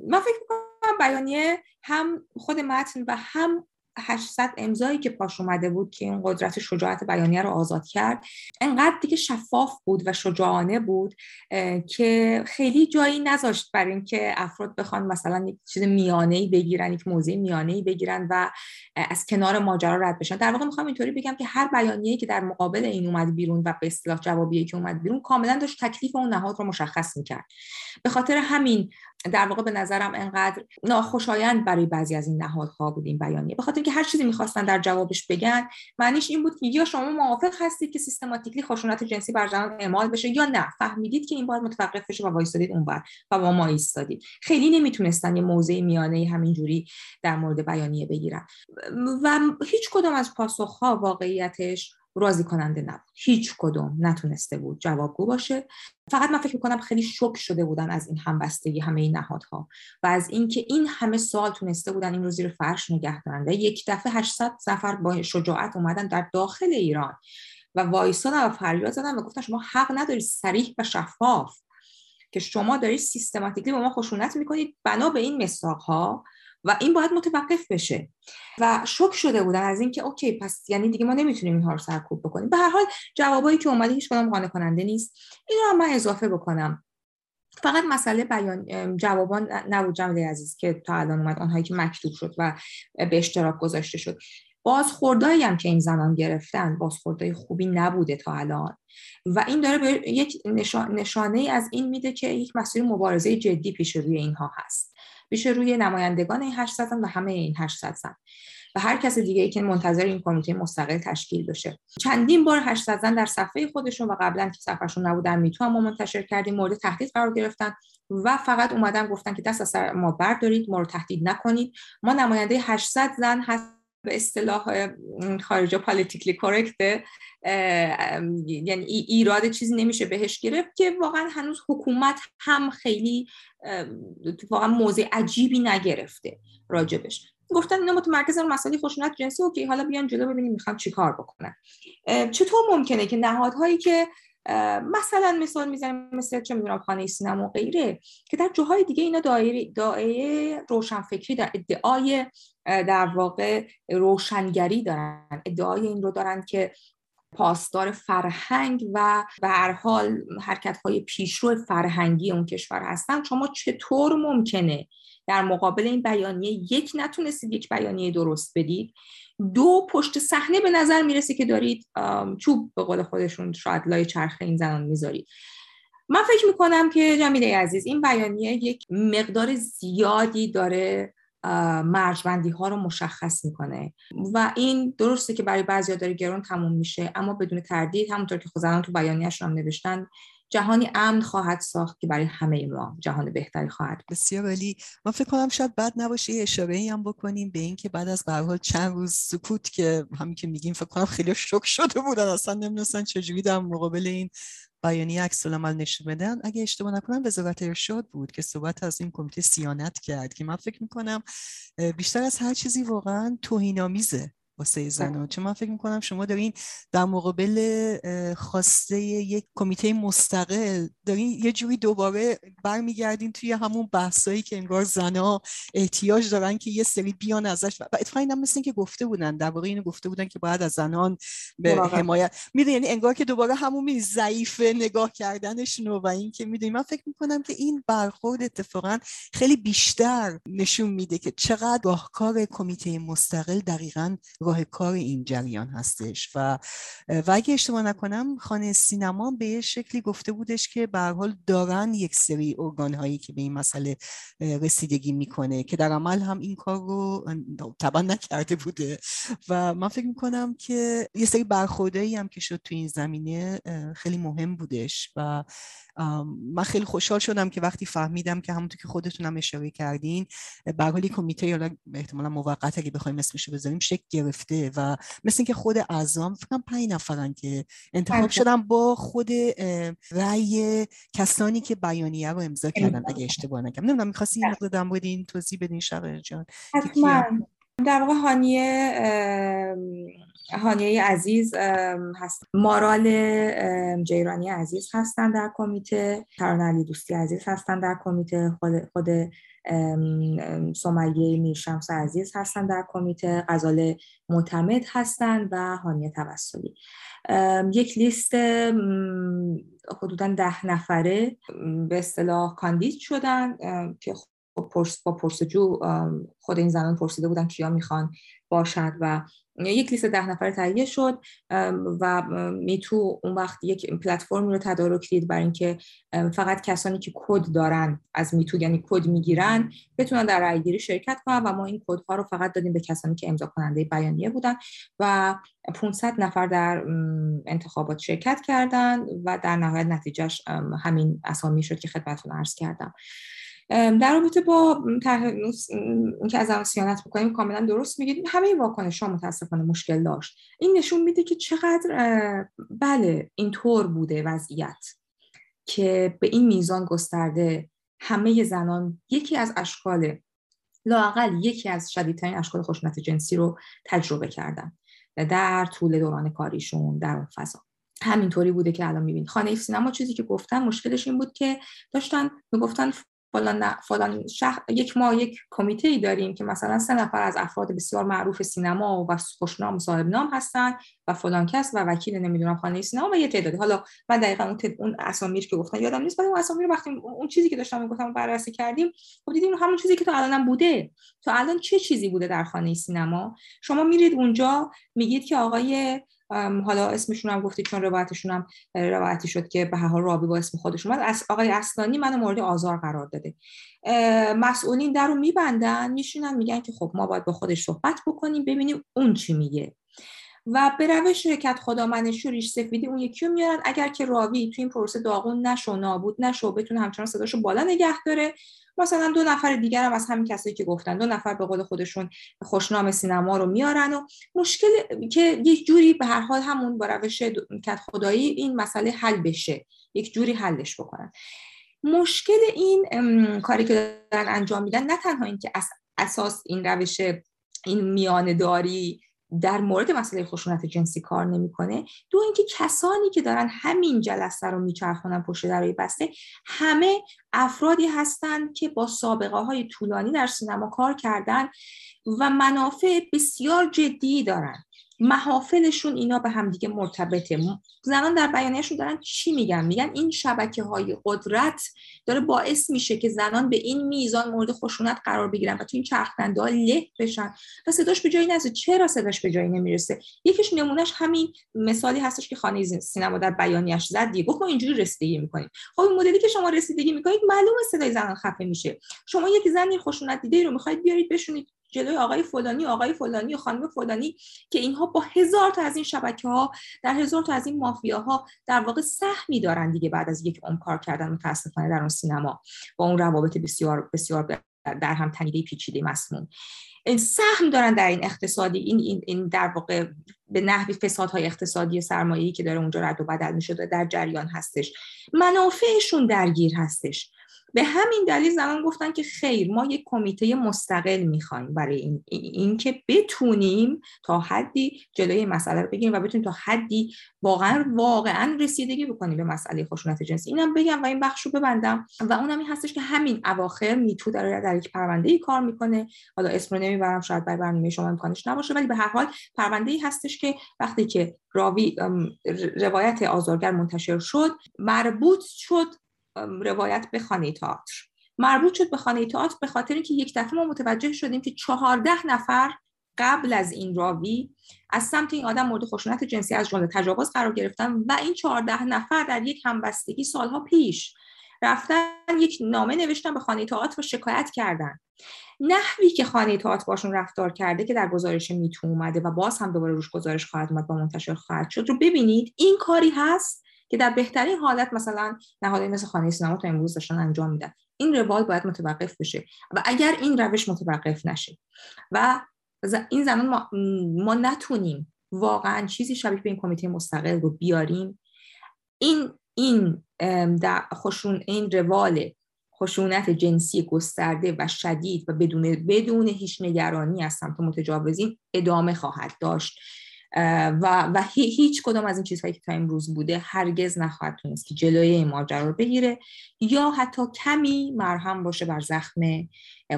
من فکر می‌کنم بیانیه هم خود متن و هم 800 امضایی که پاش اومده بود که این قدرت شجاعت بیانیه رو آزاد کرد انقدر دیگه شفاف بود و شجاعانه بود که خیلی جایی نذاشت بر اینکه افراد بخوان مثلا یک چیز میانه ای بگیرن یک موضع میانه ای بگیرن و از کنار ماجرا رد بشن. در واقع می‌خوام اینطوری بگم که هر بیانیه‌ای که در مقابل این اومد بیرون و به اصطلاح جوابیه که اومد بیرون کاملا داشت تکلیف اون نهاد رو مشخص می‌کرد. به خاطر همین در واقع به نظرم انقدر ناخوشایند برای بعضی از این نهادها بود این بیانیه. به که هر چیزی می‌خواستن در جوابش بگن معنیش این بود که یا شما موافق هستید که سیستماتیکلی خشونت جنسی بر زنان اعمال بشه یا نه. فهمیدید که این باید متوقف بشه و وایسادید اونور و با ما ایستادید. خیلی نمی‌تونستن یه موضع میانه همینجوری در مورد بیانیه بگیرن. و هیچ کدام از پاسخها واقعیتش راضی کننده نبود. هیچ کدوم نتونسته بود جوابگو باشه. فقط من فکر می‌کنم خیلی شک شده بودن از این همبستگی همه این نهادها. و از اینکه این همه سال تونسته بودن این رو فرش نگه دارن. و یک دفعه 800 نفر با شجاعت اومدن در داخل ایران و وایسادن و فریاد زدن و گفتن شما حق ندارید سریح و شفاف. که شما دارید سیستماتیکلی با ما خشونت می‌کنید. بنا به این مساق و این باید متوقف بشه. و شک شده بودن از اینکه اوکی پس یعنی دیگه ما نمی‌تونیم اینها رو سرکوب بکنیم. به هر حال جوابایی که اومده هیچ کدام قانع کننده نیست. این رو من اضافه بکنم. فقط مسئله بیان جوابان نبود جمعه عزیز که تا الان اومد آنهایی که مکتوب شد و به اشتراک گذاشته شد. بازخوردایی هم که این زنان گرفتن بازخوردهای خوبی نبوده تا الان. و این داره به یک نشانه ای از این میده که یک مسیر مبارزه جدی پیش روی اینها هست. پیش روی نمایندگان این 800 زن و همه این 800 زن. و هر کس دیگه ای که منتظر این کمیته مستقل تشکیل بشه. چندین بار هشت زدن در صفحه خودشون و قبلا که صفحهشون نبودن. میتو هم منتشر کردیم مورد تهدید قرار گرفتن و فقط اومدن گفتن که دست از سر ما بردارید ما رو تهدید نکنید. ما نماینده 800 زن هست به اصطلاح خارجا پالیتیکلی کرکته یعنی ایراد چیزی نمیشه بهش گرفت که واقعا هنوز حکومت هم خیلی واقعا موضع عجیبی نگرفته راجبش. گفتن اینا متمرکز مسئله خشونت جنسی اوکی حالا بیان جلو ببینیم می‌خوام چیکار بکنن. چطور ممکنه که نهادهایی که مثلا مثال می‌زنیم مثل چه می‌دونم خانه سینما و غیره که در جاهای دیگه اینا دایره دایره روشنفکری در ادعای در واقع روشنگری دارن. ادعای این رو دارن که پاسدار فرهنگ و به هر حال حرکت های پیشرو فرهنگی اون کشور هستن. شما چطور ممکنه در مقابل این بیانیه یک نتونستید یک بیانیه درست بدید؟ دو پشت صحنه به نظر می‌رسه که دارید چوب به قول خودشون شاید لای چرخه این زنان می‌ذارید. من فکر می‌کنم که جمیله عزیز این بیانیه یک مقدار زیادی داره مرجبندی ها رو مشخص می‌کنه. و این درسته که برای بعضی داره گرون تموم میشه اما بدون تردید همونطور که خود تو بیانیهش هم نوشتن جهانی امن خواهد ساخت که برای همه ما جهان بهتری خواهد بسیار عالی. من فکر کنم شاید بد نباشه یه اشاره هم بکنیم به اینکه بعد از به حال چند روز سکوت که همین که میگیم فکر کنم خیلی شوک شده بودن اصلا نمی‌دونستن چجوری در مقابل این بیانیه عکس العمل نشون بدن اگه اشتباه نکنم وزارت ارشاد بود که صحبت از این کمیته سیانت کرد که من فکر می‌کنم بیشتر از هر چیزی واقعا توهین‌آمیزه. واسه زنان چون من فکر می‌کنم شما دارین در مقابل خواسته یک کمیته مستقل دارین یه جوری دوباره برمیگردین توی همون بحثایی که انگار زنها احتیاج دارن که یه سری بیان ازش. و اتفاقا اینم مثل که گفته بودن در واقع اینو گفته بودن که باید از زنان به حمایت. می‌دونی یعنی انگار که دوباره همون می ضعیف نگاه کردنشون و اینکه می‌دونی من فکر می‌کنم که این برخورد اتفاقا خیلی بیشتر نشون میده که چقدر راهکار کمیته مستقل دقیقا راه کار این جریان هستش. و و اگه اشتباه نکنم خانه سینما به شکلی گفته بودش که به حال دارن یک سری ارگان هایی که به این مسئله رسیدگی می‌کنه که در عمل هم این کار رو طبعا نکرده بوده. و من فکر می‌کنم که یه سری برخوردهایی هم که شد تو این زمینه خیلی مهم بودش. و من خیلی خوشحال شدم که وقتی فهمیدم که همونطور که خودتونم اشاره کردین به حال کمیته یا احتمالا موقت اگه بخوایم اسمشو بذاریم شکل گرفته و مثل اینکه خود اعضام فکر پنج نفرن که انتخاب بله. شدن با خود رأی کسانی که بیانیه رو امضا کردن اگه اشتباه نکنم. نمی‌دونم می‌خواستی این مقدار در مورد این توضیح بدین شقیق جان در واقع هانیه هانیه عزیز هست. مارال جیرانی عزیز هستن در کمیته. تران علی دوستی عزیز هستن در کمیته. خود, خود سمیه میرشمس عزیز هستن در کمیته. غزال معتمد هستن و هانیه توسلی. یک لیست حدودا ده نفره به اصطلاح کاندید شدن که با پرسجو خود این زنان پرسیده بودن کیا می‌خوان باشد و یک لیست ده نفر تهیه شد و میتو اون وقت یک پلتفرمی رو تدارک دید برای اینکه فقط کسانی که کد دارن از میتو یعنی کد می‌گیرن بتونن در رأیگیری شرکت کنن و ما این کدها رو فقط دادیم به کسانی که امضا کننده بیانیه بودن و 500 نفر در انتخابات شرکت کردن و در نهایت نتیجهش همین اسامی شد که خدمتتون عرض کردم. در رابطه با اینکه از آن سیانت بکنیم کاملا درست میگید. همه این واکنش ها متاسفانه مشکل داشت. این نشون میده که چقدر بله اینطور بوده وضعیت که به این میزان گسترده همه زنان یکی از اشکال لاقل یکی از شدیدترین اشکال خشونت جنسی رو تجربه کردن در طول دوران کاریشون در اون فضا. همینطوری بوده که الان می‌بینید. خانه سینما چیزی که گفتن مشکلش این بود که داشتن می‌گفتن فلان, فلان شهر یک ما یک کمیته ای داریم که مثلا سه نفر از افراد بسیار معروف سینما و خوشنام صاحب نام هستن و فلان کس و وکیل نمی‌دونم خانه سینما و یه تعدادی حالا من دقیقا اون, اون اسامی که گفتن یادم نیست ولی اون اسامی رو وقتی اون چیزی که داشتم می‌گفتم بررسی کردیم خب دیدیم همون چیزی که تو الانم بوده. تو الان چه چیزی بوده در خانه سینما؟ شما میرید اونجا میگید که آقای حالا اسمشون هم گفتی چون روایتشون هم روایتی شد که به حال رابی با اسم خودشون اومد. از آقای اصلانی منو مورد آزار قرار داده. مسئولین در رو میبندن میشونن میگن که خب ما باید با خودش صحبت بکنیم ببینیم اون چی میگه. و به روش شرکت خدا منشی و ریش سفیدی اون یکی رو میارن. اگر که راوی تو این پروسه داغون نشو نابود نشو بتونه همچنان صداشو بالا نگه داره مثلا دو نفر دیگر هم از همین کسایی که گفتن دو نفر به قول خودشون خوشنام سینما رو میارن و مشکل که یک جوری به هر حال همون با روش کت خدایی این مسئله حل بشه یک جوری حلش بکنن. مشکل این کاری که دارن انجام میدن نه تنها اینکه اساس این روش این میانه داری در مورد مسئله خشونت جنسی کار نمی‌کنه دو اینکه کسانی که دارن همین جلسه رو میچرخونن پشت درای بسته همه افرادی هستند که با سابقه های طولانی در سینما کار کردن و منافع بسیار جدی دارن. محافلشون اینا به همدیگه مرتبطه. زنان در بیانیهشون دارن چی میگن؟ میگن این شبکه های قدرت داره باعث میشه که زنان به این میزان مورد خشونت قرار بگیرن و تو این چرخنده ها له بشن. و صداش به جایی نرسه. چرا صداش به جایی نمی‌رسه؟ یکیش نمونهش همین مثالی هستش که خانه سینما در بیانیه‌اش زد. دیگه گفت ما اینجوری رسیدگی می‌کنیم. خب این مدلی که شما رسیدگی می‌کنید معلومه صدای زنان خفه میشه. شما یک زنی خشونت دیده رو می‌خواید بیارید بشونید. جلوی آقای فلانی آقای فلانی و خانم فلانی که اینها با هزار تا از این شبکه ها در هزار تا از این مافیا ها در واقع سهمی دارن دیگه بعد از یک عمر کار کردن متاسفانه در اون سینما. با اون روابط بسیار بسیار در هم تنیده پیچیده مسموم. سهم دارن در این اقتصادی این, این, این در واقع به نحوی فسادهای اقتصادی سرمایه‌ای که داره اونجا رد و بدل میشه در جریان هستش. منافعشون درگیر هستش. به همین دلیل زنان گفتن که خیر ما یک کمیته مستقل می‌خوایم برای این اینکه بتونیم تا حدی جلوی مسئله رو بگیریم و بتونیم تا حدی واقعا واقعا رسیدگی بکنیم به مسئله خشونت جنسی. اینم بگم و این بخش رو ببندم. و اونم این هستش که همین اواخر میتو داره در یک پرونده ای کار می‌کنه. حالا اسم رو نمی‌برم شاید برای برنامه شما امکانش نباشه ولی به هر حال پرونده ای هستش که وقتی که راوی روایت آزارگر منتشر شد مربوط شد روایت به خانه تئاتر. مربوط شد به خانه تئاتر به خاطر اینکه یک دفعه ما متوجه شدیم که چهارده نفر قبل از این راوی از سمت این آدم مورد خشونت جنسی از جمله تجاوز قرار گرفتن و این چهارده نفر در یک همبستگی سالها پیش رفتن یک نامه نوشتن به خانه تئاتر و شکایت کردن. نحوی که خانه تئاتر باشون رفتار کرده که در گزارش میتو اومده و باز هم دوباره روش گزارش خواهد اومد با منتشر خواهد شد رو ببینید. این کاری هست؟ که در بهترین حالت مثلا نهادهای مثل خانه سینما تا امروز داشتن انجام میدن. این روال باید متوقف بشه. و اگر این روش متوقف نشه و این زمان ما, ما نتونیم واقعا چیزی شبیه به این کمیته مستقل رو بیاریم این این خشون این روال خشونت جنسی گسترده و شدید و بدون بدون هیچ نگرانی از سمت متجاوزین ادامه خواهد داشت. و, و هیچ کدام از این چیزهایی که تا امروز بوده هرگز نخواهد تونست که جلوی این ماجرا رو بگیره یا حتی کمی مرهم باشه بر زخم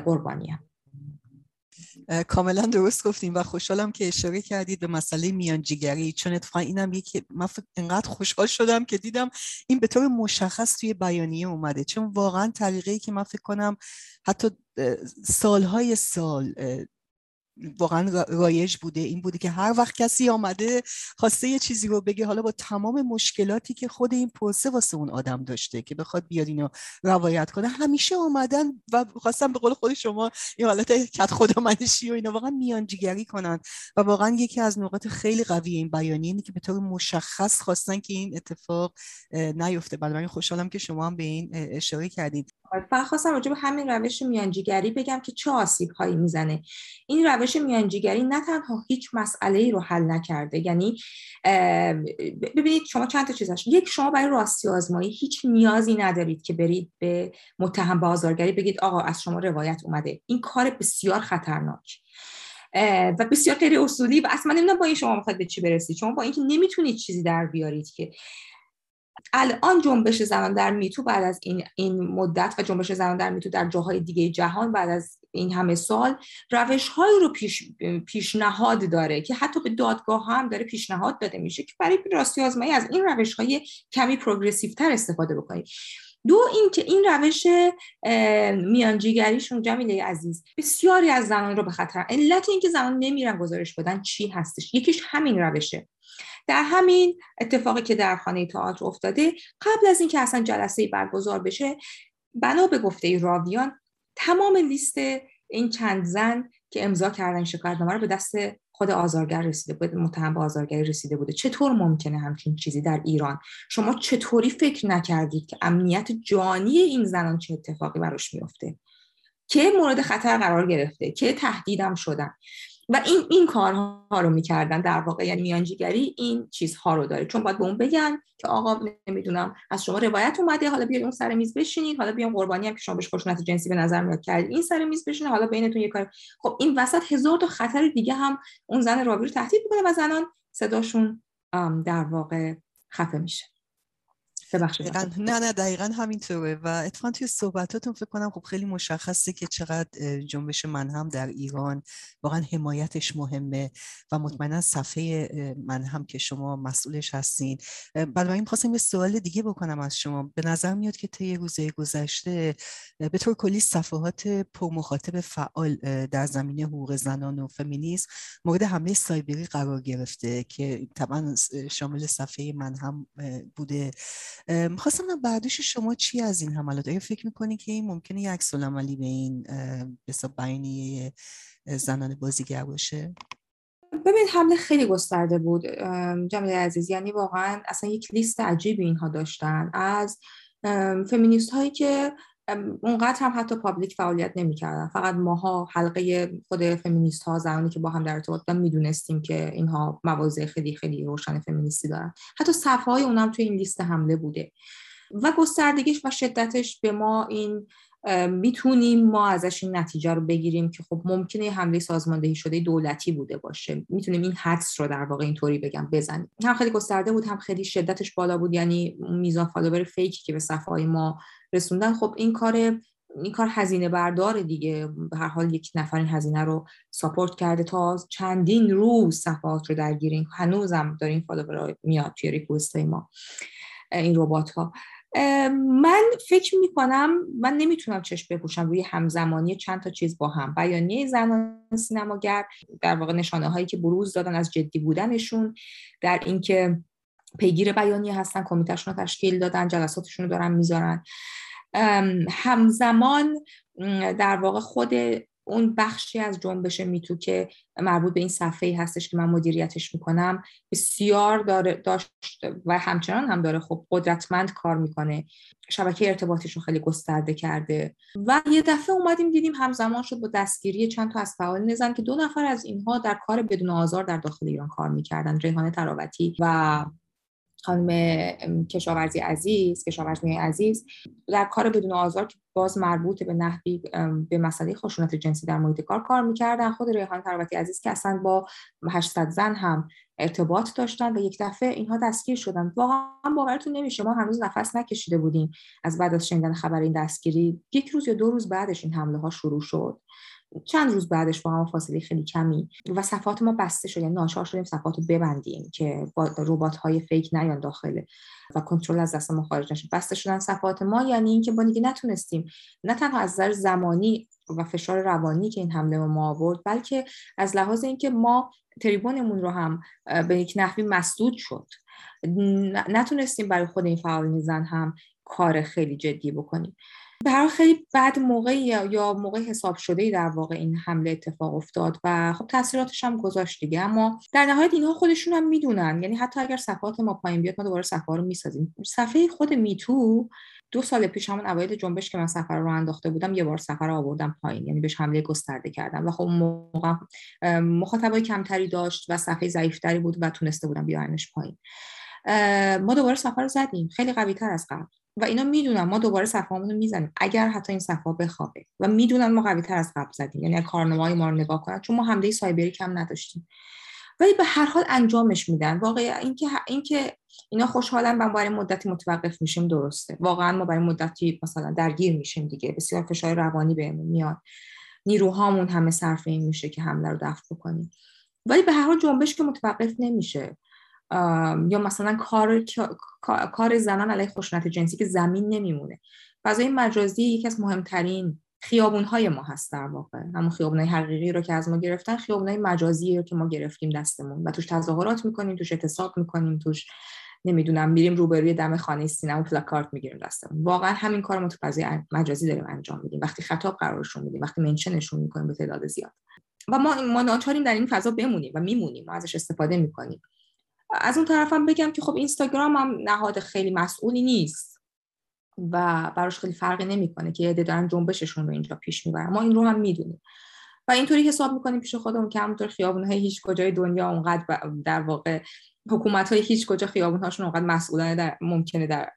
قربانیان کاملا درست گفتیم و خوشحالم که اشاره کردید به مسئله میانجیگری. چون اتفاقا اینم یکی من انقدر خوشحال شدم که دیدم این به طور مشخص توی بیانیه اومده. چون واقعا طریقه که من فکر کنم حتی سالهای سال واقعا رایج بوده. این بوده که هر وقت کسی آمده خواسته یه چیزی رو بگه حالا با تمام مشکلاتی که خود این پرسه واسه اون آدم داشته که بخواد بیاد اینو روایت کنه همیشه آمدن و خواستم به قول خود شما این حالت کت خدا منشی و اینا واقعا میانجیگری کنن. و واقعا یکی از نقاط خیلی قوی این بیانیه اینه که به طور مشخص خواستن که این اتفاق نیفته. بنابراین خوشحالم که شما هم به این اشاره کردید فقط خواستم راجع به همین روش میانجیگری بگم که چه آسیب هایی می‌زنه. این روش میانجیگری نه تنها هیچ مسئله ای رو حل نکرده یعنی ببینید شما چند تا چیز هست یک شما برای راستی آزمایی هیچ نیازی ندارید که برید به متهم بازارگری بگید آقا از شما روایت اومده. این کار بسیار خطرناک. و بسیار غیر اصولی و اصلا نمی‌دونم با این شما می‌خواید به چی برسید. شما با اینکه نمی‌تونید چیزی در بیارید که الان جنبش زنان در میتو بعد از این, این مدت و جنبش زنان در میتو در جاهای دیگه جهان بعد از این همه سال روش هایی رو پیش پیشنهاد داره که حتی به دادگاه هم داره پیشنهاد داده میشه که برای راستی آزمایی از این روش های کمی پروگرسیو تر استفاده بکنید دو اینکه این روش میانجیگریشون جمیله عزیز بسیاری از زنان رو به خطر علت اینکه زنان نمیرن گزارش بدن چی هستش؟ یکیش همین روشه. در همین اتفاقی که در خانه تئاتر افتاده قبل از اینکه اصلا جلسه برگزار بشه بنا به گفته راویان تمام لیست این چند زن که امضا کردن شکایتنامه رو به دست خود آزارگر رسیده بود متهم به آزارگری رسیده بوده. چطور ممکنه همچین چیزی در ایران؟ شما چطوری فکر نکردید که امنیت جانی این زنان چه اتفاقی براش میفته که مورد خطر قرار گرفته؟ که تهدیدم شدن و این این کارها رو می‌کردن در واقع. یعنی میانجیگری این چیزها رو داره. چون باید به اون بگن که آقا نمی‌دونم از شما روایت اومده حالا بیاید اون سر میز بشینید حالا بیام قربانی هم که شما بهش خشونت جنسی به نظر میاد کردید این سر میز بشینید حالا بینتون یه کار خب این وسط هزار تا خطر دیگه هم اون زن راوی رو تهدید می‌کنه و زنان صداشون در واقع خفه میشه. نه نه دقیقا همینطوره و اتفاقا توی صحبتاتون فکر کنم خب خیلی مشخصه که چقدر جنبش من هم در ایران واقعا حمایتش مهمه و مطمئنا صفحه من هم که شما مسئولش هستین. بنابراین خواستم یه سوال دیگه بکنم از شما. به نظر میاد که طی روزه گذشته به طور کلی صفحات پرمخاطب فعال در زمینه حقوق زنان و فمینیسم مورد حمله سایبری قرار گرفته که طبعا شامل صفحه من هم بوده. می‌خواستم برداشت شما چی از این حملات؟ آیا فکر می‌کنی که این ممکنه یک عکس عملی به این بسا بیانیه زنان بازیگر باشه؟ ببین حمله خیلی گسترده بود. جمعه عزیز یعنی واقعا اصلا یک لیست عجیبی اینها داشتن. از فمینیست هایی که اونقدر هم حتی public فعالیت نمی‌کردن. فقط ماها حلقه خود فمینیست ها زنانی که با هم در ارتباط بودن می‌دونستیم که اینها مواضع خیلی خیلی روشن فمینیستی دارن. حتی صفحه های اونم توی این لیست حمله بوده. و گستردگیش و شدتش به ما این می‌تونیم ما ازش این نتیجه رو بگیریم که خب ممکنه حمله سازماندهی شده دولتی بوده باشه. می‌تونیم این حدس رو در واقع اینطوری بگم بزنیم. هم خیلی گسترده بود هم خیلی شدتش بالا بود. یعنی میزان follower fake ی که به صفحه ما رسوندن خب این کار این کار هزینه بردار دیگه. به هر حال یک نفر این هزینه رو ساپورت کرده تا چندین روز صفحات رو درگیریم هنوزم داریم فالوور میاد توی ریکوست ما این ربات ها. من فکر می‌کنم من نمی‌تونم چشم بپوشم روی همزمانی چند تا چیز با هم. بیانیه زنان سینماگر در واقع نشانه هایی که بروز دادن از جدی بودنشون در اینکه پیگیر بیانیه هستن کمیتهشون رو تشکیل دادن جلساتشون رو دارن می‌ذارن. همزمان در واقع خود اون بخشی از جنبش میتو که مربوط به این صفحه هستش که من مدیریتش می‌کنم. بسیار داره داشت و همچنان هم داره خب قدرتمند کار می‌کنه. شبکه ارتباطیش رو خیلی گسترده کرده. و یه دفعه اومدیم دیدیم همزمان شد با دستگیری چند تا از فعالین زن که دو نفر از اینها در کار بدون آزار در داخل ایران کار می‌کردن. ریحانه تراوتی و خانم کشاورزی عزیز کشاورزی عزیز در کار بدون آزار که باز مربوط به نحوی به مسئله خشونت جنسی در محیط کار کار می‌کردن. خود ریحان تروتی عزیز که اصلا با 800 زن هم ارتباط داشتن و یک دفعه اینها دستگیر شدن. واقعا باورتون نمیشه ما هنوز نفس نکشیده بودیم از بعد از شنیدن خبر این دستگیری. یک روز یا دو روز بعدش این حمله ها شروع شد. چند روز بعدش با هم فاصله خیلی کمی و صفحات ما بسته شد یعنی ناچار شدیم صفحات رو ببندیم که با ربات های فیک نیان داخله و کنترل از دست ما خارج نشه. بسته شدن صفحات ما یعنی اینکه با دیگه نتونستیم نه تنها از نظر زمانی و فشار روانی که این حمله ما آورد بلکه از لحاظ اینکه ما تریبونمون رو هم به یک نحوی مسدود شد. نتونستیم برای خود این فعالین زن هم کار خیلی جدی بکنیم. برای خیلی بعد موقعی یا موقع حساب شده در واقع این حمله اتفاق افتاد و خب تاثیراتش هم گذاشت دیگه. اما در نهایت اینها خودشون هم می‌دونن. یعنی حتی اگر صفحات ما پایین بیاد ما دوباره صفحه رو می‌سازیم. صفحه خود میتو دو سال پیش همون اوایل جنبش که من سفر رو انداخته بودم یه بار سفر رو آوردم پایین. یعنی بهش حمله گسترده کردم. و خب موقع مخاطبای کمتری داشت و صفحه ضعیفتری بود و تونسته بودم بیارمش پایین. ما دوباره سفر رو زدیم. خیلی قوی تر از قبل. و اینا می‌دونن ما دوباره صفحه‌مون رو می‌زنیم. اگر حتی این صفحه بخوابه و می‌دونن ما قوی تر از قبل زدیم یعنی کارنامه‌های ما رو نگاه کنن چون ما حمله سایبری کم نداشتیم. ولی به هر حال انجامش میدن. واقعا اینکه اینکه اینا خوشحالن و برای مدتی متوقف میشیم درسته. واقعا ما برای مدتی مثلا درگیر میشیم دیگه. بسیار فشار روانی بهمون میاد. نیروهامون همه صرف این میشه که حمله رو دفع بکنیم. ولی به هر حال جنبش که متوقف نمیشه. یا مثلا کار کار زنان علیه خشونت جنسی که زمین نمیمونه. فضای مجازی یکی از مهمترین خیابون های ما هست در واقع. همون خیابون های حقیقی رو که از ما گرفتن خیابون های مجازی رو که ما گرفتیم دستمون. و توش تظاهرات می‌کنیم توش اعتصاب می‌کنیم توش نمی‌دونم میریم روبروی دم خانه سینما پلاکارت می‌گیریم دستمون. واقعا همین کار ما تو فضای مجازی داریم انجام میدیم. وقتی خطاب قرارشون میدیم وقتی منشنشون می‌کنیم به تعداد زیاد. و ما ما ناچاریم در این فضا بمونیم و میمونیم ما ازش استفاده می‌کنیم. از اون طرفم بگم که خب اینستاگرام هم نهاد خیلی مسئولی نیست و براش خیلی فرقی نمی‌کنه که یه دارن جنبششون رو اینجا پیش می‌برن. ما این رو هم می‌دونیم. و اینطوری حساب می‌کنیم پیش خودمون که همونطور خیابون های هیچ کجای دنیا اونقدر در واقع حکومت های هیچ کجا خیابون هاشون اونقدر مسئولانه در ممکنه در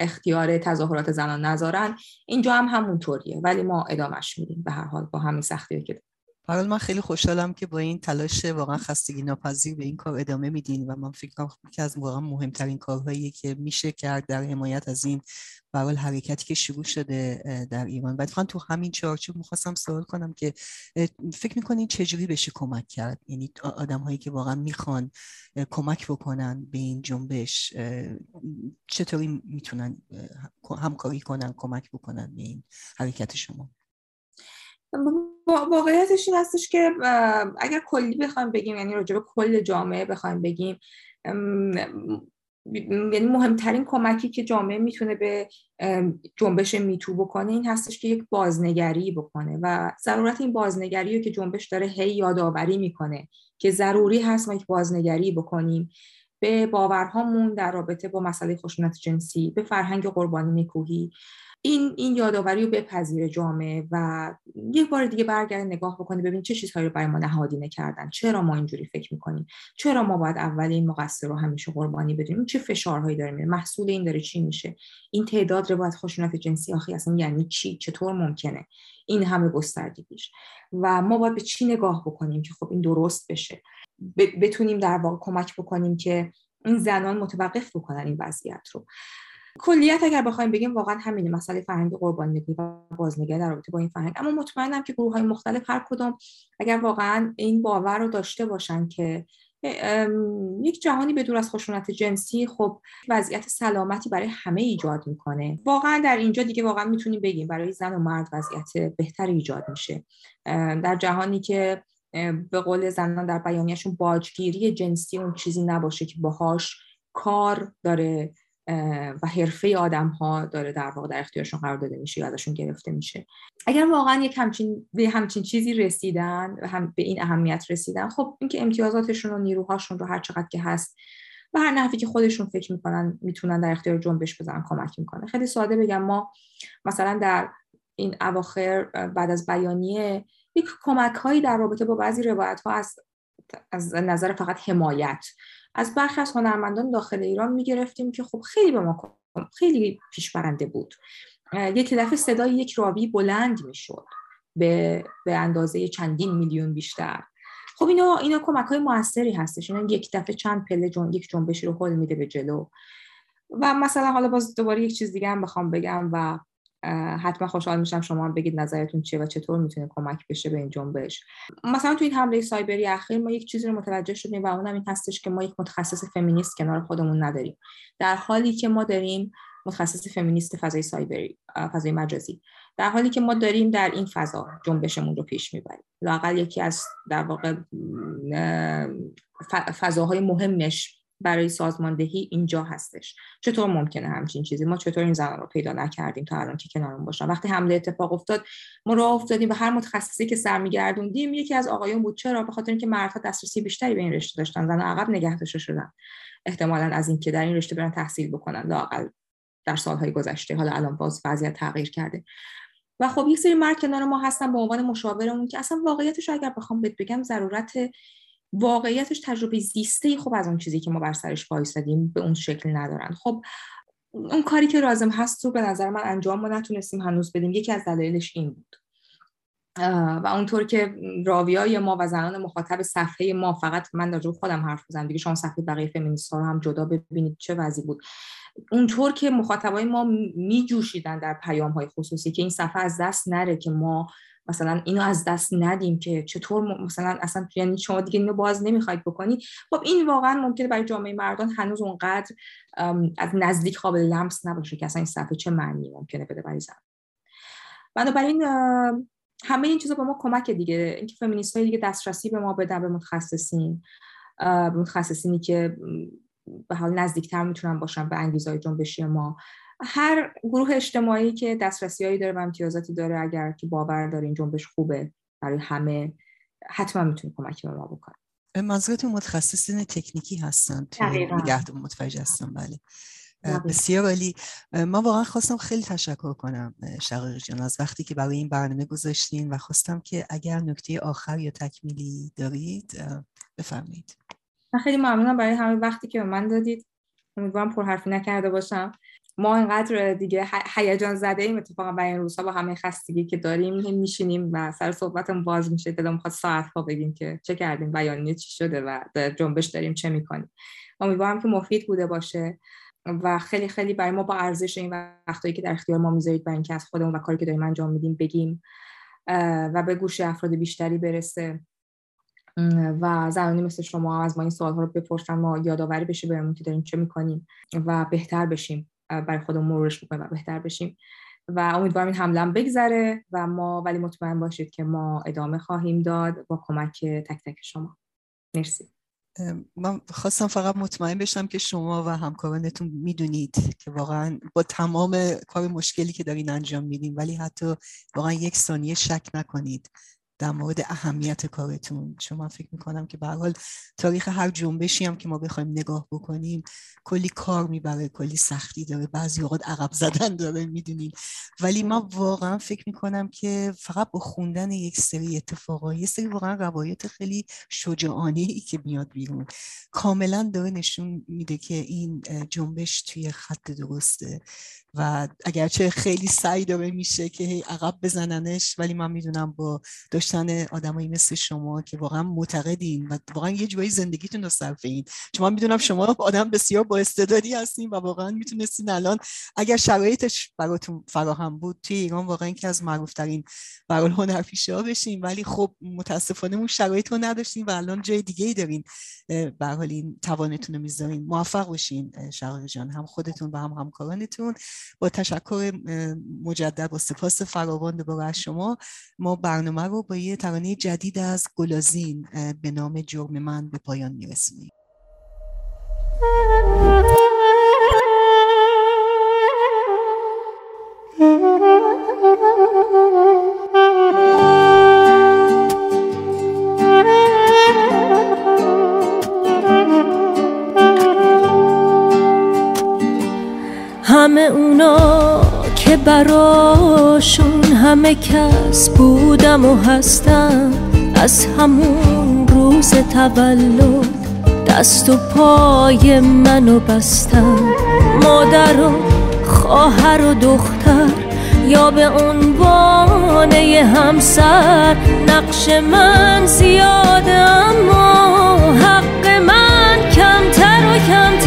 اختیار تظاهرات زنان نذارن. اینجا هم همونطوریه. ولی ما ادامش میدیم. به هر حال با همین سختی که حال من خیلی خوشحالم که با این تلاش واقعا خستگی ناپذیر به این کار ادامه میدین و من فکر کنم که از واقعا مهمترین کارهایی که میشه کرد در حمایت از این برای حرکتی که شروع شده در ایران. و تو همین چارچوب می‌خواستم سوال کنم که فکر می‌کنین چجوری بشه کمک کرد؟ یعنی آدم هایی که واقعا می‌خوان کمک بکنن به این جنبش چطوری می‌تونن همکاری کنن کمک بکنن به این حرکت شما؟ واقعیتش این هستش که اگر کلی بخوایم بگیم یعنی راجع به کل جامعه بخوایم بگیم یعنی مهمترین کمکی که جامعه می‌تونه به جنبش میتو بکنه این هستش که یک بازنگری بکنه و ضرورت این بازنگری رو که جنبش داره هی یادآوری می‌کنه که ضروری هست ما یک بازنگری بکنیم به باورهامون در رابطه با مسئله خشونت جنسی به فرهنگ قربانی نکوهی. این این یادآوری رو بپذیره جامعه و یک بار دیگه برگرد نگاه بکنه ببین چه چیزهایی رو برای ما نهادینه کردن. چرا ما اینجوری فکر می‌کنیم؟ چرا ما باید اول این مقصر رو همیشه قربانی بدیم؟ چه فشارهایی داره میره؟ محصول این داره چی میشه؟ این تعداد روایت خشونت جنسی آخی اصلا یعنی چی؟ چطور ممکنه؟ این همه گستردگیش و ما باید به چی نگاه بکنیم که خب این درست بشه؟ بتونیم در واقع کمک بکنیم که این زنان متوقف بکنن این وضعیت رو. کلیت اگر بخوایم بگیم واقعا همینه. مسئله فرهنگ قربانی و بازنگری در رابطه با این فرهنگ. اما مطمئنم که گروه های مختلف هر کدوم اگر واقعا این باور رو داشته باشن که یک جهانی به دور از خشونت جنسی خب وضعیت سلامتی برای همه ایجاد می‌کنه. واقعا در اینجا دیگه واقعا می‌تونیم بگیم برای زن و مرد وضعیت بهتری ایجاد میشه. در جهانی که به قول زنان در بیانیهشون باجگیری جنسی اون چیزی نباشه که باهاش کار داره. و حرفه آدم ها داره در واقع در اختیارشون قرار داده میشه یا ازشون گرفته میشه. اگر واقعا یک همچین به همچین چیزی رسیدن و هم به این اهمیت رسیدن خب اینکه امتیازاتشون و نیروهاشون رو هر چقدر که هست و هر نحوی که خودشون فکر می‌کنن می‌تونن در اختیار جنبش بزنن کمک می‌کنه. خیلی ساده بگم ما مثلا در این اواخر بعد از بیانیه یک کمک هایی در رابطه با بعضی روایت ها از از نظر فقط حمایت از برخی از هنرمندان داخل ایران می‌گرفتیم که خب خیلی به ما خیلی پیشبرنده بود. یک دفعه صدای یک راوی بلند می‌شد به, به اندازه چندین میلیون بیشتر. خب اینا اینا کمک های موثری هستش. اینا یک دفعه چند پله جن... یک جنبشی رو حل میده به جلو. و مثلا حالا باز دوباره یک چیز دیگه هم بخوام بگم و حتما خوشحال میشم شما بگید نظرتون چیه و چطور می‌تونه کمک بشه به این جنبش. مثلا تو این حمله سایبری اخیر ما یک چیزی رو متوجه شدیم و اونم این هستش که ما یک متخصص فمینیست کنار خودمون نداریم. در حالی که ما داریم متخصص فمینیست فضای سایبری فضای مجازی. در حالی که ما داریم در این فضا جنبشمون رو پیش می‌بریم. لاقل یکی از در واقع فضاهای مهمش برای سازماندهی اینجا هستش. چطور ممکنه همچین چیزی؟ ما چطور این زنان رو پیدا نکردیم تا الان که کنارمون باشن؟ وقتی حمله اتفاق افتاد ما راه افتادیم به هر متخصصی که سر میگردوندیم یکی از آقایون بود. چرا؟ به خاطر اینکه مردها دسترسی بیشتری به این رشته داشتن. زن عقب نگه داشته شدن. احتمالا از اینکه در این رشته برن تحصیل بکنن. لاقل در سالهای گذشته. حالا الان باز وضعیت تغییر کرده. و خب یک سری مرد کنار ما هستن به عنوان مشاورمون که اصلا واقعیتش اگر بخوام بهت بگم ضرورت واقعیتش تجربه زیسته خوب از اون چیزی که ما بر سرش وایسادیم به اون شکل ندارن. خب اون کاری که لازم هست رو به نظر من انجام ما نتونستیم هنوز بدیم. یکی از دلایلش این بود. و اونطور که راویای ما و زنان مخاطب صفحه ما فقط من در خودم حرف بزنم دیگه شما صفحه بقیه فمینیست ها رو هم جدا ببینید چه وضعی بود. اونطور که مخاطبای ما می جوشیدن در پیام های خصوصی که این صفحه از دست نره که ما مثلا اینو از دست ندیم که چطور مثلا اصلا یعنی شما دیگه اینو باز نمی‌خواید بکنی. خب این واقعا ممکنه برای جامعه مردان هنوز اونقدر از نزدیک قابل لمس نباشه که اصلا این صفحه چه معنی ممکنه بده برای زن. بنابراین همه این چیزا به ما کمک دیگه. اینکه فمینیست های دیگه دسترسی به ما بدن به متخصصین متخصصینی که به حال نزدیکتر می‌تونن باشن به انگیزهای جنبشی ما. هر گروه اجتماعی که دسترسیایی داره و امتیازاتی داره اگر که باور داره این جنبش خوبه برای همه حتما می‌تونه کمک به ما بکنه منظورتون متخصصین تکنیکی هستن توی نگهداری متوجه هستم بله. بسیار عالی. ما واقعا خواستم خیلی تشکر کنم شقیق جان از وقتی که برای این برنامه گذاشتین و خواستم که اگر نکته آخر یا تکمیلی دارید بفرمایید. من خیلی ممنونم برای همه وقتی که به من دادید. امیدوارم پرحرفی نکرده باشم. ما اینقدر دیگه هیجان زده ایم اتفاقا برای این روزها با همه خستگی که داریم میشینیم و سر صحبتم باز میشه دلم می‌خواد ساعت ها بگیم که چه کردیم بیانیه چی شده و در جنبش داریم چه می‌کنیم. امیدوارم که مفید بوده باشه و خیلی خیلی برای ما با ارزش این وقتایی که در اختیار ما می‌ذارید برای اینکه از خودمون و کاری که داریم انجام میدیم بگیم و به گوش افراد بیشتری برسه. و زنانی مثل شما از ما این سوال ها رو بپرسن ما یادآوری بشه بهمون که داریم چه می‌کنیم و بهتر بشیم. برای خودمون مرورش بکنیم و بهتر بشیم. و امیدوارم این حمله بگذره و ما ولی مطمئن باشید که ما ادامه خواهیم داد با کمک تک تک شما. مرسی. من خواستم فقط مطمئن بشم که شما و همکارانتون می‌دونید که واقعا با تمام کار مشکلی که دارین انجام میدین ولی حتی واقعا یک ثانیه شک نکنید. در مورد اهمیت کارتون. من فکر می‌کنم که به حال تاریخ هر جنبشی هم که ما بخوایم نگاه بکنیم کلی کار می‌بره کلی سختی داره بعضی اوقات عقب زدن داره می‌دونیم ولی من واقعا فکر می‌کنم که فقط با خوندن یک سری اتفاقا یه سری واقعا روایت خیلی شجاعانه ای که میاد بیرون کاملا داره نشون میده که این جنبش توی خط درسته. و اگرچه خیلی سعی داره میشه که هی عقب بزننش ولی من می‌دونم با داشتن آدمایی مثل شما که واقعا معتقدین و واقعا یه جوری زندگیتون رو صرف این چون می‌دونم شما آدم بسیار با استعدادی هستین و واقعا می‌تونستین الان اگر شرایطش براتون فراهم بود توی ایران واقعا که از معروف ترین برال هنرپیشه ها بشین. ولی خب متاسفانه اون شرایط رو نداشتین و الان جای دیگه ای دارین به حال این توانتون رو می‌ذارین. موفق باشین شقایق جان. هم خودتون و هم همکارانتون. با تشکر مجدد با سپاس فراوان دوباره از شما. ما برنامه رو با یه ترانه جدید از گلازین به نام جرم من به پایان میرسونیم. همه اونا که براشون همه کس بودم و هستم. از همون روز تولد دست و پای منو بستم. مادر و خواهر و دختر یا به عنوان همسر. نقش من زیاده اما حق من کمتر و کمتر.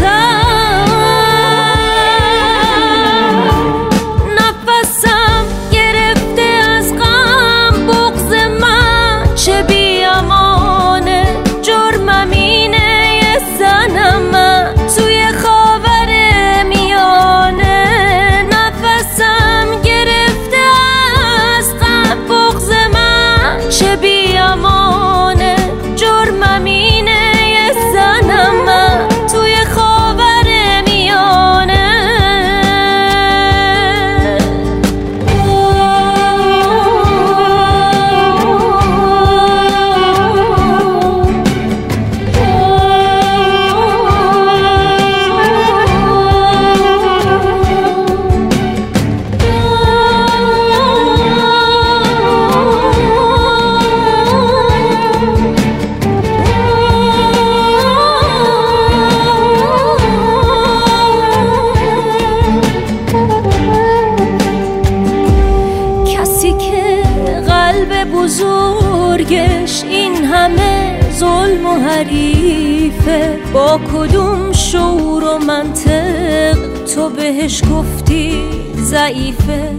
با کدوم شعور و منطق تو بهش گفتی ضعیفه؟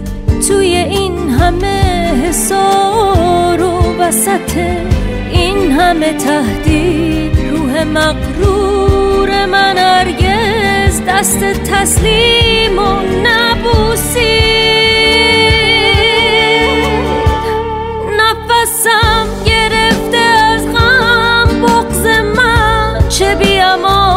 توی این همه حسار و وسط این همه تهدید روح مقرور من ارگز دست تسلیم و نبوسی. should be a more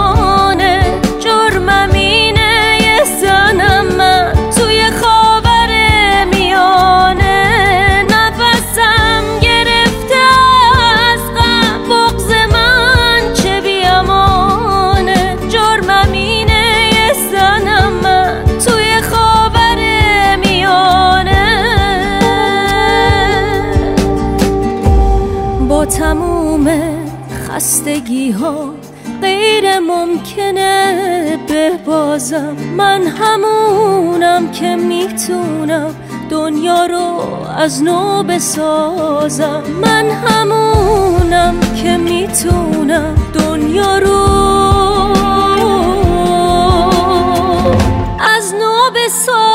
بازم من همونم که می‌تونم دنیا رو از نو بسازم. من همونم که می‌تونم دنیا رو از نو بسازم.